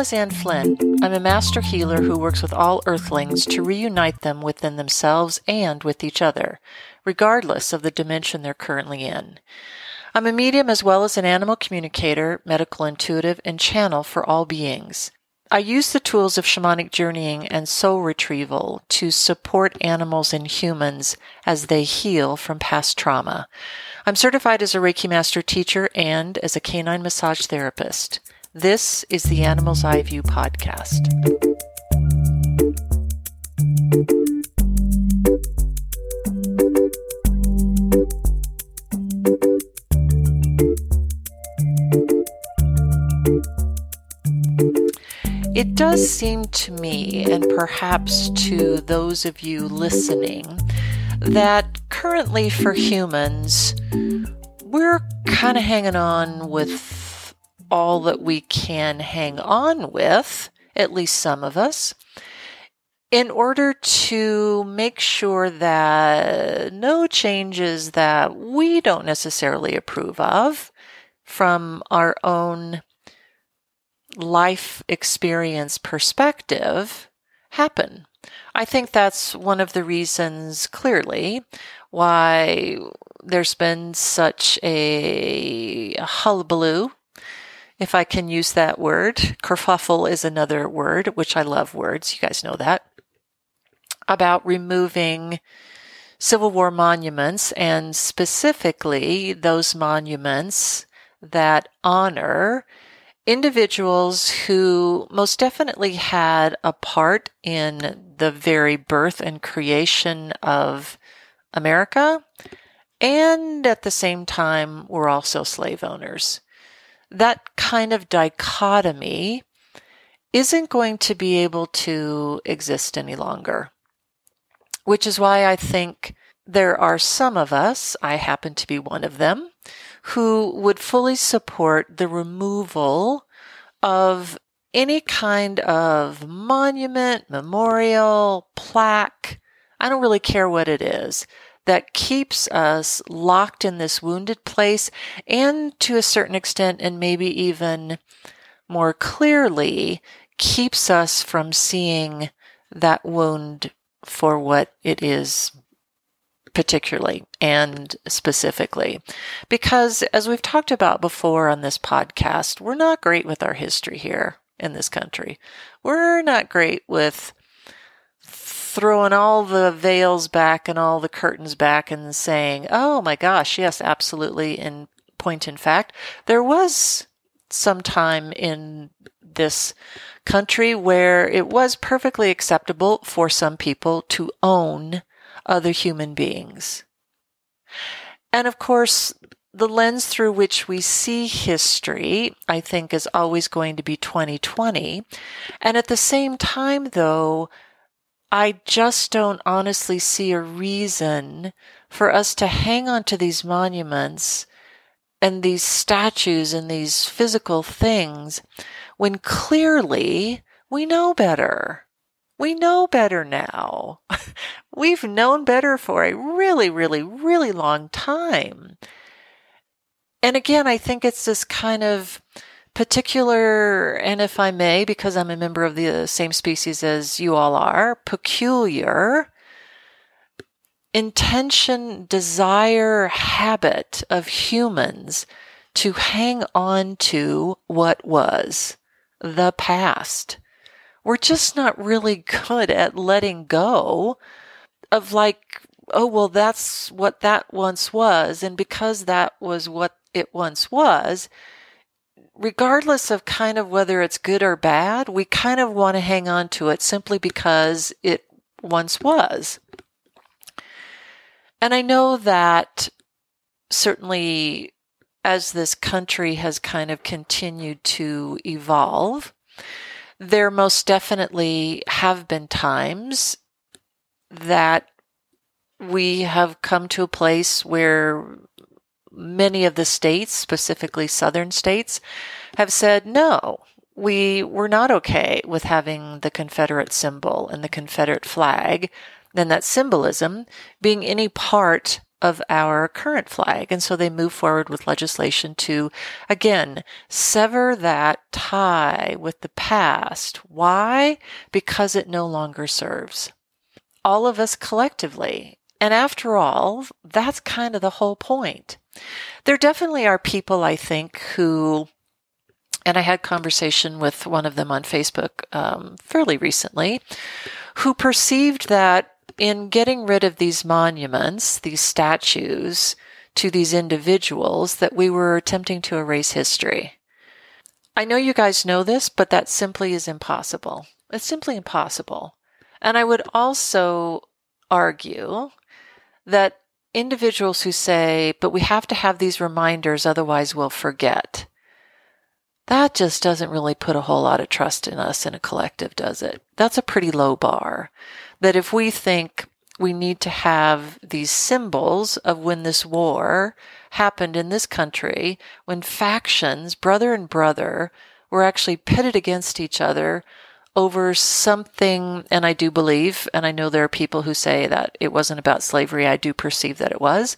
I'm Lizanne Flynn. I'm a master healer who works with all earthlings to reunite them within themselves and with each other, regardless of the dimension they're currently in. I'm a medium as well as an animal communicator, medical intuitive, and channel for all beings. I use the tools of shamanic journeying and soul retrieval to support animals and humans as they heal from past trauma. I'm certified as a Reiki Master teacher and as a canine massage therapist. This is the Animal's Eye View podcast. It does seem to me, and perhaps to those of you listening, that currently for humans, we're kind of hanging on with all that we can hang on with, at least some of us, in order to make sure that no changes that we don't necessarily approve of from our own life experience perspective happen. I think that's one of the reasons, clearly, why there's been such a hullabaloo, if I can use that word. Kerfuffle is another word, which I love words. You guys know that. About removing Civil War monuments and specifically those monuments that honor individuals who most definitely had a part in the very birth and creation of America, and at the same time were also slave owners. That kind of dichotomy isn't going to be able to exist any longer, which is why I think there are some of us, I happen to be one of them, who would fully support the removal of any kind of monument, memorial, plaque. I don't really care what it is that keeps us locked in this wounded place and to a certain extent and maybe even more clearly keeps us from seeing that wound for what it is particularly and specifically. Because as we've talked about before on this podcast, we're not great with our history here in this country. We're not great with throwing all the veils back and all the curtains back and saying, oh my gosh, yes, absolutely. In point in fact, there was some time in this country where it was perfectly acceptable for some people to own other human beings. And of course, the lens through which we see history, I think, is always going to be 2020. And at the same time, though, I just don't honestly see a reason for us to hang on to these monuments and these statues and these physical things when clearly we know better. We know better now. We've known better for a really, really, really long time. And again, I think it's this kind of particular, and if I may, because I'm a member of the same species as you all are, peculiar intention, desire, habit of humans to hang on to what was the past we're just not really good at letting go of like, oh, well, that's what that once was. And because that was what it once was, regardless of kind of whether it's good or bad, we kind of want to hang on to it simply because it once was. And I know that certainly as this country has kind of continued to evolve, there most definitely have been times that we have come to a place where many of the states, specifically southern states, have said, no, we were not okay with having the Confederate symbol and the Confederate flag, and that symbolism being any part of our current flag. And so they move forward with legislation to, again, sever that tie with the past. Why? Because it no longer serves all of us collectively. And after all, that's kind of the whole point. There definitely are people, I think, who and I had conversation with one of them on Facebook um, fairly recently, who perceived that in getting rid of these monuments, these statues to these individuals, that we were attempting to erase history. I know you guys know this, but that simply is impossible. It's simply impossible. And I would also argue that individuals who say, but we have to have these reminders, otherwise we'll forget that just doesn't really put a whole lot of trust in us in a collective, does it? That's a pretty low bar. That if we think we need to have these symbols of when this war happened in this country, when factions, brother and brother, were actually pitted against each other over something, and I do believe, and I know there are people who say that it wasn't about slavery. I do perceive that it was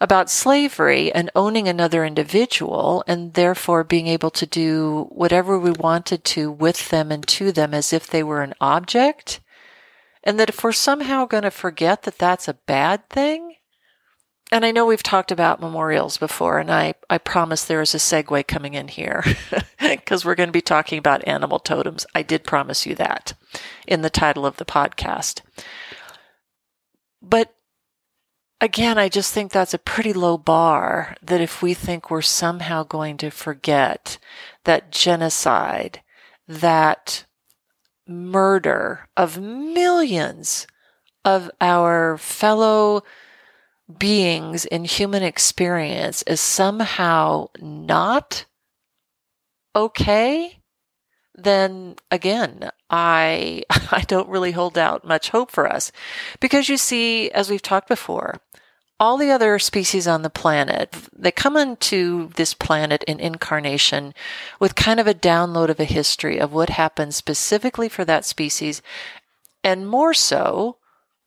about slavery and owning another individual and therefore being able to do whatever we wanted to with them and to them as if they were an object. And that if we're somehow going to forget that that's a bad thing, and I know we've talked about memorials before, and I, I promise there is a segue coming in here because we're going to be talking about animal totems. I did promise you that in the title of the podcast. But again, I just think that's a pretty low bar that if we think we're somehow going to forget that genocide, that murder of millions of our fellow beings in human experience is somehow not okay, then again, I I don't really hold out much hope for us. Because you see, as we've talked before, all the other species on the planet, they come into this planet in incarnation with kind of a download of a history of what happened specifically for that species, and more so,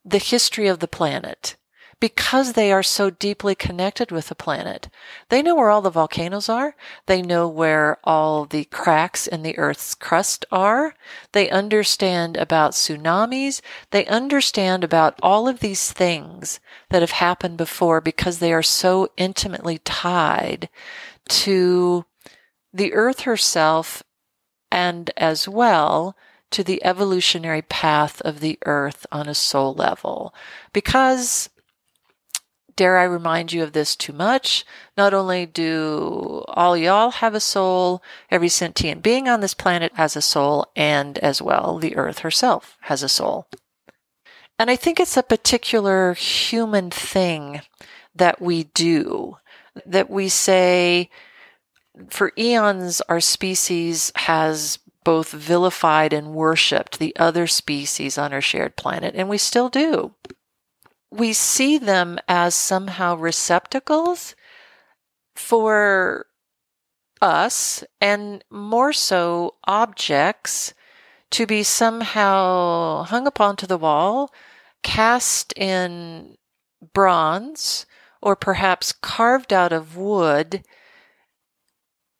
the history of the planet because they are so deeply connected with the planet. They know where all the volcanoes are. They know where all the cracks in the Earth's crust are. They understand about tsunamis. They understand about all of these things that have happened before because they are so intimately tied to the Earth herself and as well to the evolutionary path of the earth on a soul level. Because dare I remind you of this too much? Not only do all y'all have a soul, every sentient being on this planet has a soul, and as well, the earth herself has a soul. And I think it's a particular human thing that we do, that we say, for eons, our species has both vilified and worshiped the other species on our shared planet, and we still do we see them as somehow receptacles for us and more so objects to be somehow hung upon onto the wall, cast in bronze, or perhaps carved out of wood.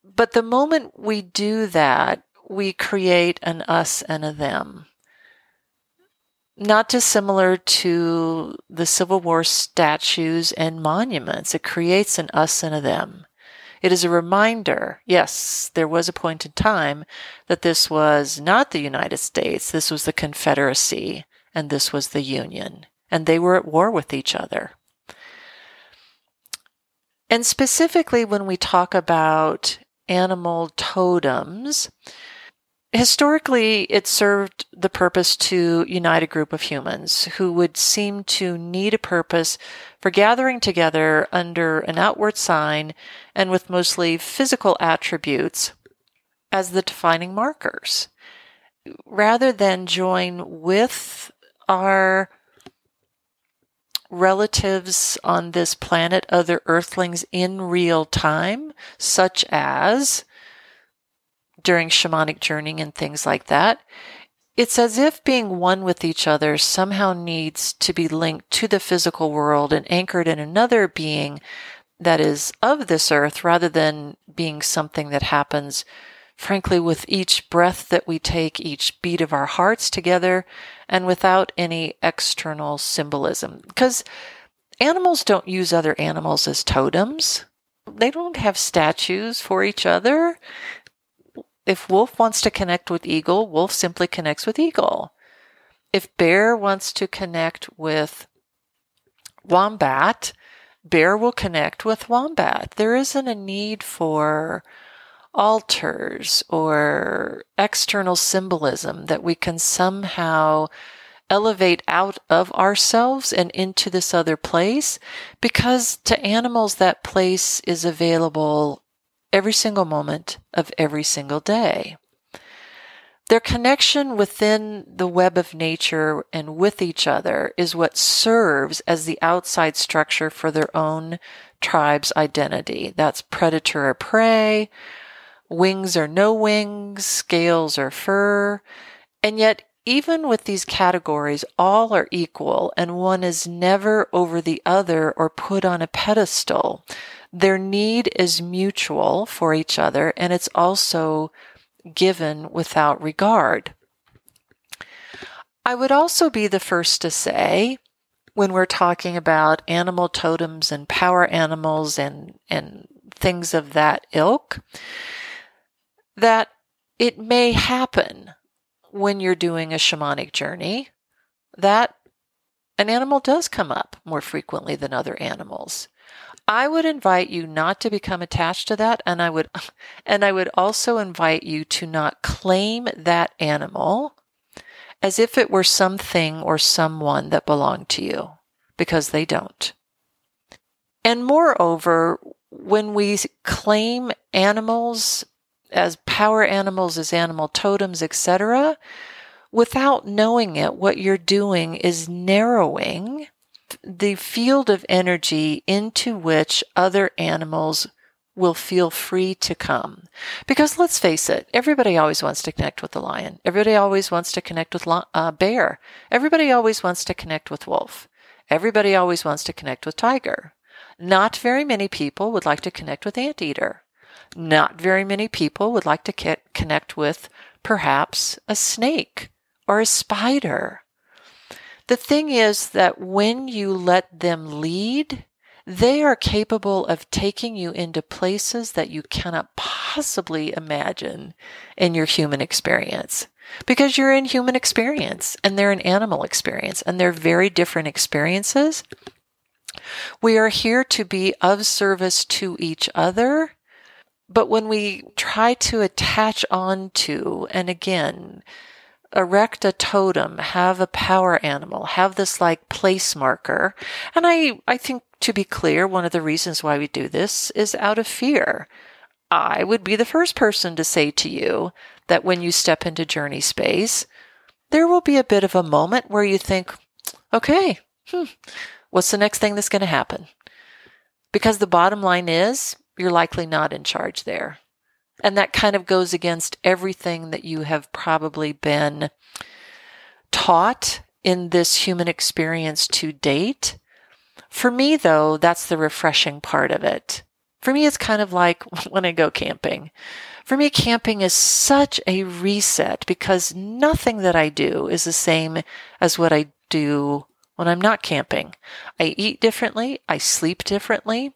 But the moment we do that, we create an us and a them not dissimilar to the Civil War statues and monuments. It creates an us and a them. It is a reminder, yes, there was a point in time that this was not the United States, this was the Confederacy, and this was the Union, and they were at war with each other. And specifically, when we talk about animal totems, Historically, it served the purpose to unite a group of humans who would seem to need a purpose for gathering together under an outward sign and with mostly physical attributes as the defining markers, rather than join with our relatives on this planet, other earthlings in real time, such as during shamanic journeying and things like that. it's as if being one with each other somehow needs to be linked to the physical world and anchored in another being that is of this earth rather than being something that happens, frankly, with each breath that we take, each beat of our hearts together, and without any external symbolism. Because animals don't use other animals as totems. They don't have statues for each other if wolf wants to connect with eagle, wolf simply connects with eagle. If bear wants to connect with wombat, bear will connect with wombat. There isn't a need for altars or external symbolism that we can somehow elevate out of ourselves and into this other place because to animals that place is available every single moment of every single day. Their connection within the web of nature and with each other is what serves as the outside structure for their own tribe's identity. That's predator or prey, wings or no wings, scales or fur. And yet, even with these categories, all are equal and one is never over the other or put on a pedestal. Their need is mutual for each other and it's also given without regard. I would also be the first to say, when we're talking about animal totems and power animals and, and things of that ilk, that it may happen when you're doing a shamanic journey that an animal does come up more frequently than other animals. I would invite you not to become attached to that and I would and I would also invite you to not claim that animal as if it were something or someone that belonged to you because they don't. And moreover, when we claim animals as power animals, as animal totems, etc., without knowing it, what you're doing is narrowing the field of energy into which other animals will feel free to come. Because let's face it, everybody always wants to connect with the lion. Everybody always wants to connect with uh, bear. Everybody always wants to connect with wolf. Everybody always wants to connect with tiger. Not very many people would like to connect with anteater. Not very many people would like to connect with perhaps a snake or a spider the thing is that when you let them lead, they are capable of taking you into places that you cannot possibly imagine in your human experience. Because you're in human experience and they're in animal experience and they're very different experiences. We are here to be of service to each other. But when we try to attach on to, and again, erect a totem, have a power animal, have this like place marker. And I, I think to be clear, one of the reasons why we do this is out of fear. I would be the first person to say to you that when you step into journey space, there will be a bit of a moment where you think, okay, hmm, what's the next thing that's going to happen? Because the bottom line is you're likely not in charge there. And that kind of goes against everything that you have probably been taught in this human experience to date. For me, though, that's the refreshing part of it. For me, it's kind of like when I go camping. For me, camping is such a reset because nothing that I do is the same as what I do when I'm not camping. I eat differently. I sleep differently.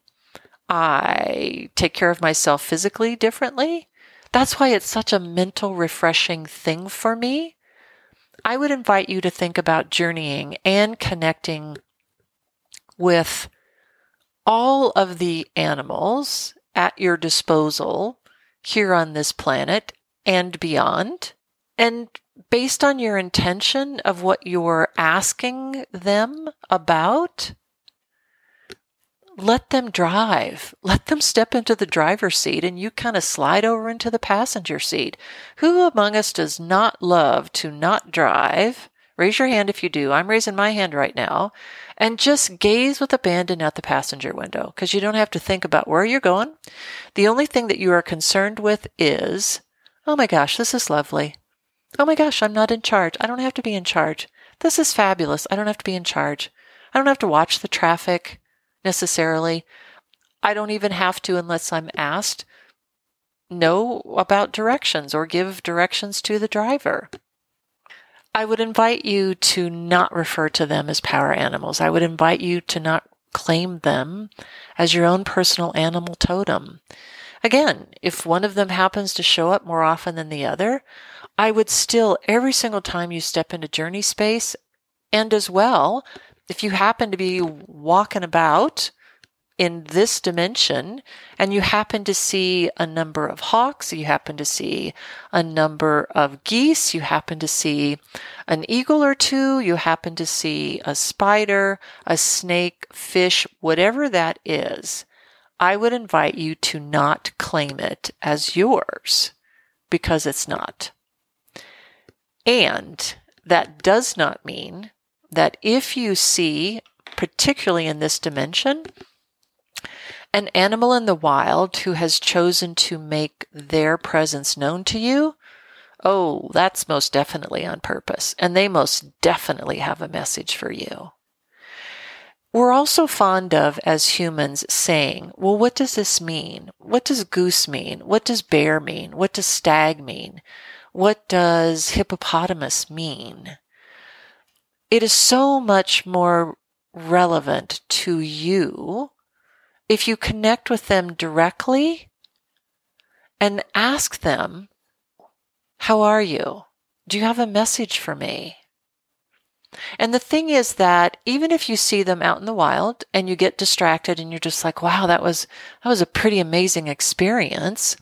I take care of myself physically differently. That's why it's such a mental refreshing thing for me. I would invite you to think about journeying and connecting with all of the animals at your disposal here on this planet and beyond. And based on your intention of what you're asking them about, let them drive. Let them step into the driver's seat and you kind of slide over into the passenger seat. Who among us does not love to not drive? Raise your hand if you do. I'm raising my hand right now. And just gaze with abandon out the passenger window because you don't have to think about where you're going. The only thing that you are concerned with is, oh my gosh, this is lovely. Oh my gosh, I'm not in charge. I don't have to be in charge. This is fabulous. I don't have to be in charge. I don't have to watch the traffic necessarily. I don't even have to unless I'm asked know about directions or give directions to the driver. I would invite you to not refer to them as power animals. I would invite you to not claim them as your own personal animal totem. Again, if one of them happens to show up more often than the other, I would still, every single time you step into journey space, and as well, if you happen to be walking about in this dimension and you happen to see a number of hawks, you happen to see a number of geese, you happen to see an eagle or two, you happen to see a spider, a snake, fish, whatever that is, I would invite you to not claim it as yours because it's not. And that does not mean that if you see, particularly in this dimension, an animal in the wild who has chosen to make their presence known to you, oh, that's most definitely on purpose. And they most definitely have a message for you. We're also fond of, as humans, saying, well, what does this mean? What does goose mean? What does bear mean? What does stag mean? What does hippopotamus mean? It is so much more relevant to you if you connect with them directly and ask them, How are you? Do you have a message for me? And the thing is that even if you see them out in the wild and you get distracted and you're just like, wow, that was, that was a pretty amazing experience,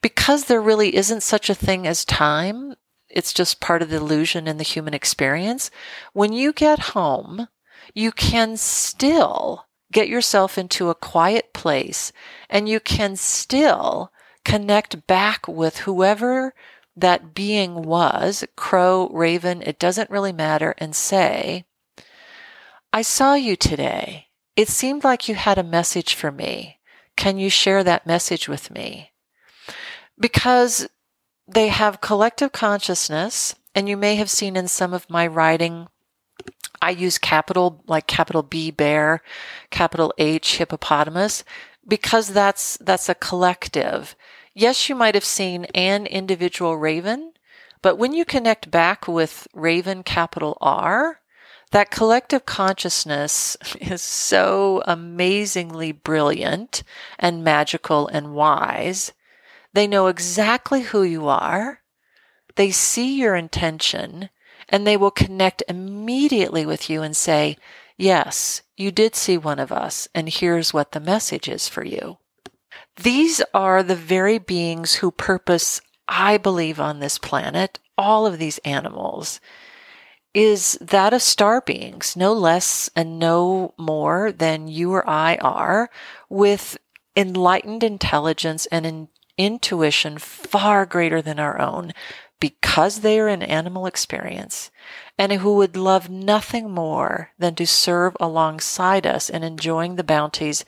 because there really isn't such a thing as time, it's just part of the illusion in the human experience. When you get home, you can still get yourself into a quiet place and you can still connect back with whoever that being was, crow, raven, it doesn't really matter, and say, I saw you today. It seemed like you had a message for me. Can you share that message with me? Because they have collective consciousness, and you may have seen in some of my writing I use capital, like capital B bear, capital H hippopotamus, because that's, that's a collective. Yes, you might have seen an individual raven, but when you connect back with raven capital R, that collective consciousness is so amazingly brilliant and magical and wise. They know exactly who you are. They see your intention and they will connect immediately with you and say, Yes, you did see one of us, and here's what the message is for you. These are the very beings who purpose, I believe, on this planet, all of these animals, is that of star beings, no less and no more than you or I are, with enlightened intelligence and in intuition far greater than our own, because they are an animal experience and who would love nothing more than to serve alongside us in enjoying the bounties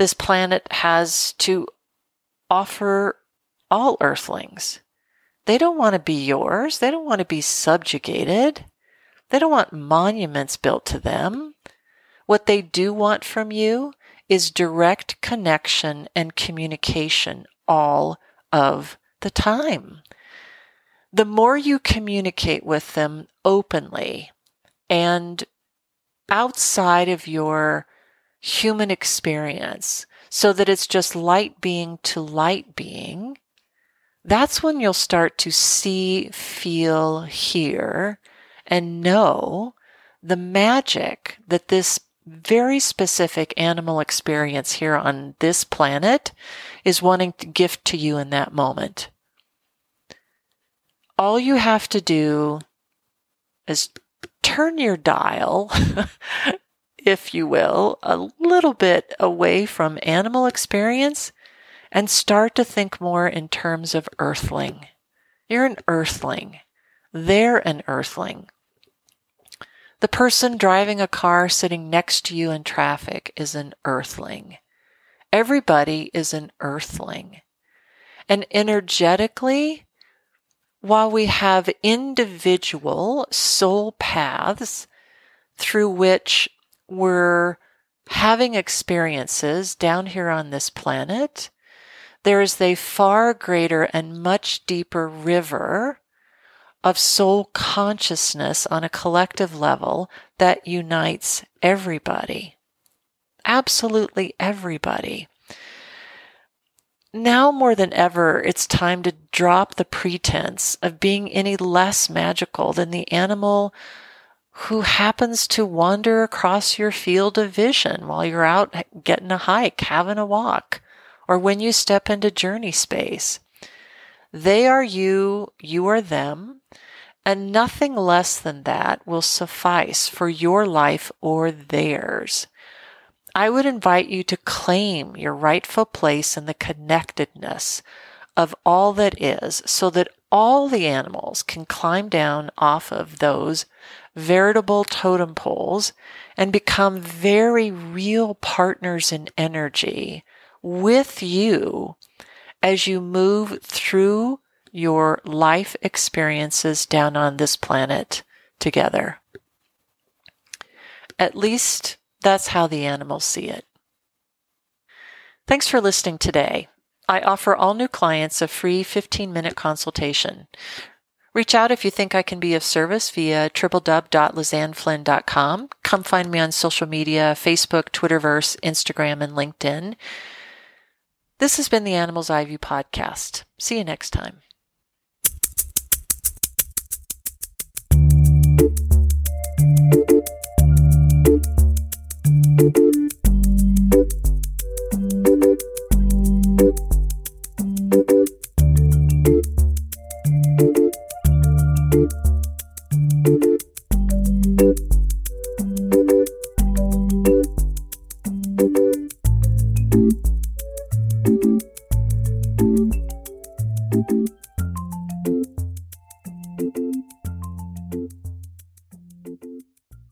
this planet has to offer all earthlings. They don't want to be yours. They don't want to be subjugated. They don't want monuments built to them. What they do want from you is direct connection and communication all of the time. The more you communicate with them openly and outside of your human experience so that it's just light being to light being, that's when you'll start to see, feel, hear, and know the magic that this very specific animal experience here on this planet is wanting to gift to you in that moment all you have to do is turn your dial, if you will, a little bit away from animal experience and start to think more in terms of earthling. You're an earthling. They're an earthling. The person driving a car sitting next to you in traffic is an earthling. Everybody is an earthling. And energetically, while we have individual soul paths through which we're having experiences down here on this planet, there is a far greater and much deeper river of soul consciousness on a collective level that unites everybody. Absolutely everybody. Now more than ever, it's time to drop the pretense of being any less magical than the animal who happens to wander across your field of vision while you're out getting a hike, having a walk, or when you step into journey space. They are you, you are them, and nothing less than that will suffice for your life or theirs. I would invite you to claim your rightful place in the connectedness of all that is so that all the animals can climb down off of those veritable totem poles and become very real partners in energy with you as you move through your life experiences down on this planet together. At least that's how the animals see it. Thanks for listening today. I offer all new clients a free 15 minute consultation. Reach out if you think I can be of service via www.lizanneflynn.com. Come find me on social media Facebook, Twitterverse, Instagram, and LinkedIn. This has been the Animal's Eye View podcast. See you next time.